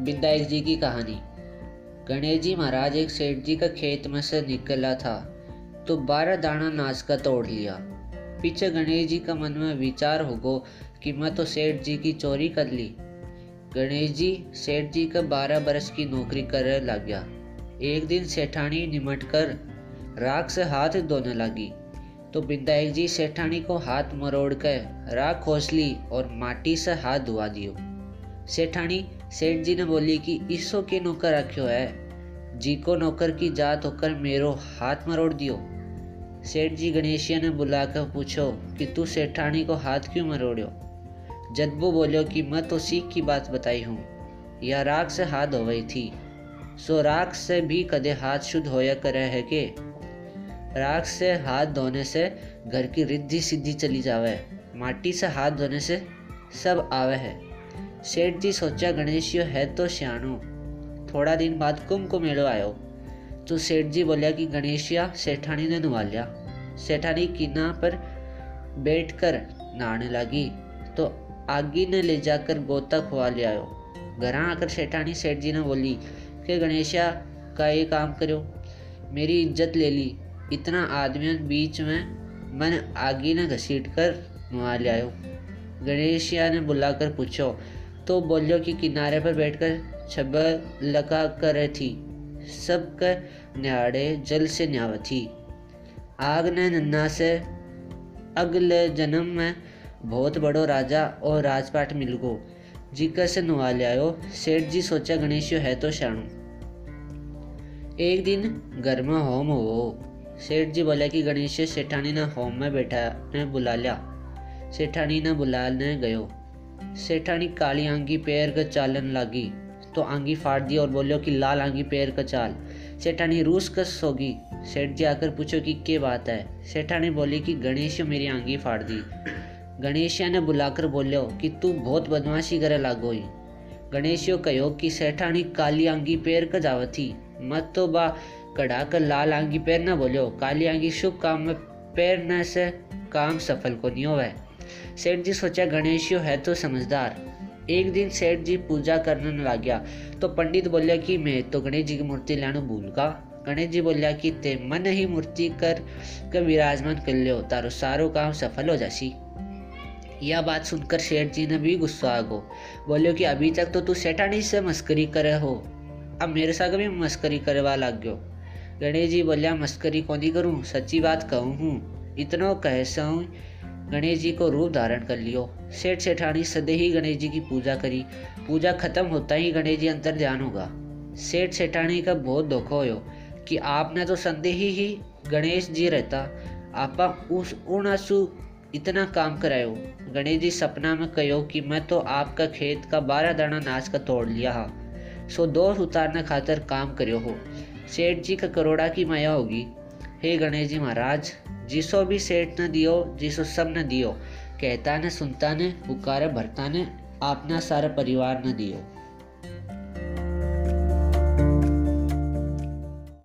बिंदायक जी की कहानी। गणेश जी महाराज एक सेठ जी का खेत में से निकला था तो बारह दाना नाच का तोड़ लिया। पीछे गणेश जी का मन में विचार होगो कि मैं तो सेठ जी की चोरी कर ली। गणेश जी सेठ जी का बारह बरस की नौकरी कर लग गया एक दिन सेठानी निमट कर राख से हाथ धोने लगी तो बिंदायक जी सेठानी को हाथ मरोड़ कर राख खोस ली और माटी से हाथ धुआ दियो। सेठानी सेठ जी ने बोली कि ईसो के नौकर रखियो है? जी को नौकर की जात होकर मेरो हाथ मरोड़ दियो। सेठ जी गणेशिया ने बुलाकर पूछो कि तू सेठानी को हाथ क्यों मरोड़ियो जदबो बोलियो कि मैं तो सीख की बात बताई हूँ। यह राख से हाथ धो गई थी। सो राख से भी कदे हाथ शुद्ध होया करे है के? राख से हाथ धोने से घर की रिद्धि सिद्धि चली जावे। माटी से हाथ धोने से सब आवे है। सेठ जी सोचा गणेशियो है तो सियाणो थोड़ा दिन बाद कुंभ को मेलो आयो तो सेठ जी बोलिया कि गणेशिया सेठानी ने नुआ लिया सेठानी किना पर बैठ कर नहाने लगी तो आगी ने ले जाकर गोता खुआ ले आयो घर आकर सेठानी सेठ जी ने बोली कि गणेशिया का ये काम करो मेरी इज़्ज़त ले ली इतना आदमियों बीच में मैंने आगी ने घसीट कर नुआ ले आयो गणेशिया ने बुलाकर पूछो तो बोलियो कि किनारे पर बैठकर छब्बर लगा कर थी सबका न्याड़े जल से न्याव थी आग ने नन्ना से अगले जन्म में बहुत बड़ो राजा और राजपाट मिल गो जिकर से नुआ लियायो। सेठ जी सोचा, गणेश है तो शाणु एक दिन घर में होम हो सेठ जी बोला कि, गणेश, सेठानी ने होम में बैठा, ने बुला लिया। सेठानी ने बुलाने गयो। सेठानी काली आंगी पैर का चालन लागी। तो आंगी फाड़ दी और बोलियो कि लाल आंगी पैर का चाल। सेठानी रूस कस होगी सेठ जी आकर पूछो कि क्या बात है? सेठानी बोली कि गणेश मेरी आंगी फाड़ दी। गणेशिया ने बुलाकर बोलियो कि तू बहुत बदमाशी करे लागो ही। गणेशियो कहो कि सेठानी काली आंगी पैर का जावत थी मत तो बा कड़ा कर लाल आंगी पैर न बोलियो। काली आंगी शुभ काम में, पैर न से काम सफल को नहीं होवे। सेठ जी सोचा, गणेशियो है तो समझदार। एक दिन सेठ जी पूजा करने लग गया तो पंडित बोलिया, कि मैं तो गणेश जी की मूर्ति लाने भूल गा। गणेश जी बोलिया, कि ते मन ही मूर्ति कर कर विराजमान कर लियो, तारो सारो काम सफल हो जासी। यह बात सुनकर सेठ जी ने भी गुस्सा आ गो। बोलियो कि अभी तक तो तू सेठानी से मस्करी करे हो। अब मेरे साथ भी मस्करी करवा लग गयो गणेश जी बोलिया, मस्करी कौन नहीं करूँ? सच्ची बात कहूँ हूँ। इतनो कह सऊँ गणेश जी को रूप धारण कर लियो। सेठ सेठानी सदे ही गणेश जी की पूजा करी। पूजा खत्म होता ही गणेश जी अंतर ध्यान होगा। सेठ सेठानी का बहुत दुख हो कि आपने तो संदेह ही गणेश जी रहता। आपा उस उन आँसू इतना काम करायो। गणेश जी सपना में कहो कि मैं तो आपका खेत का बारह दाना नाच का तोड़ लिया हा। सो दोष उतारने खातर काम करो हो। सेठ जी का करोड़ा की माया होगी। हे गणेश जी महाराज, जिसो भी सेठ न दियो, जिसो सब न दियो कहता ने सुनता ने पुकारे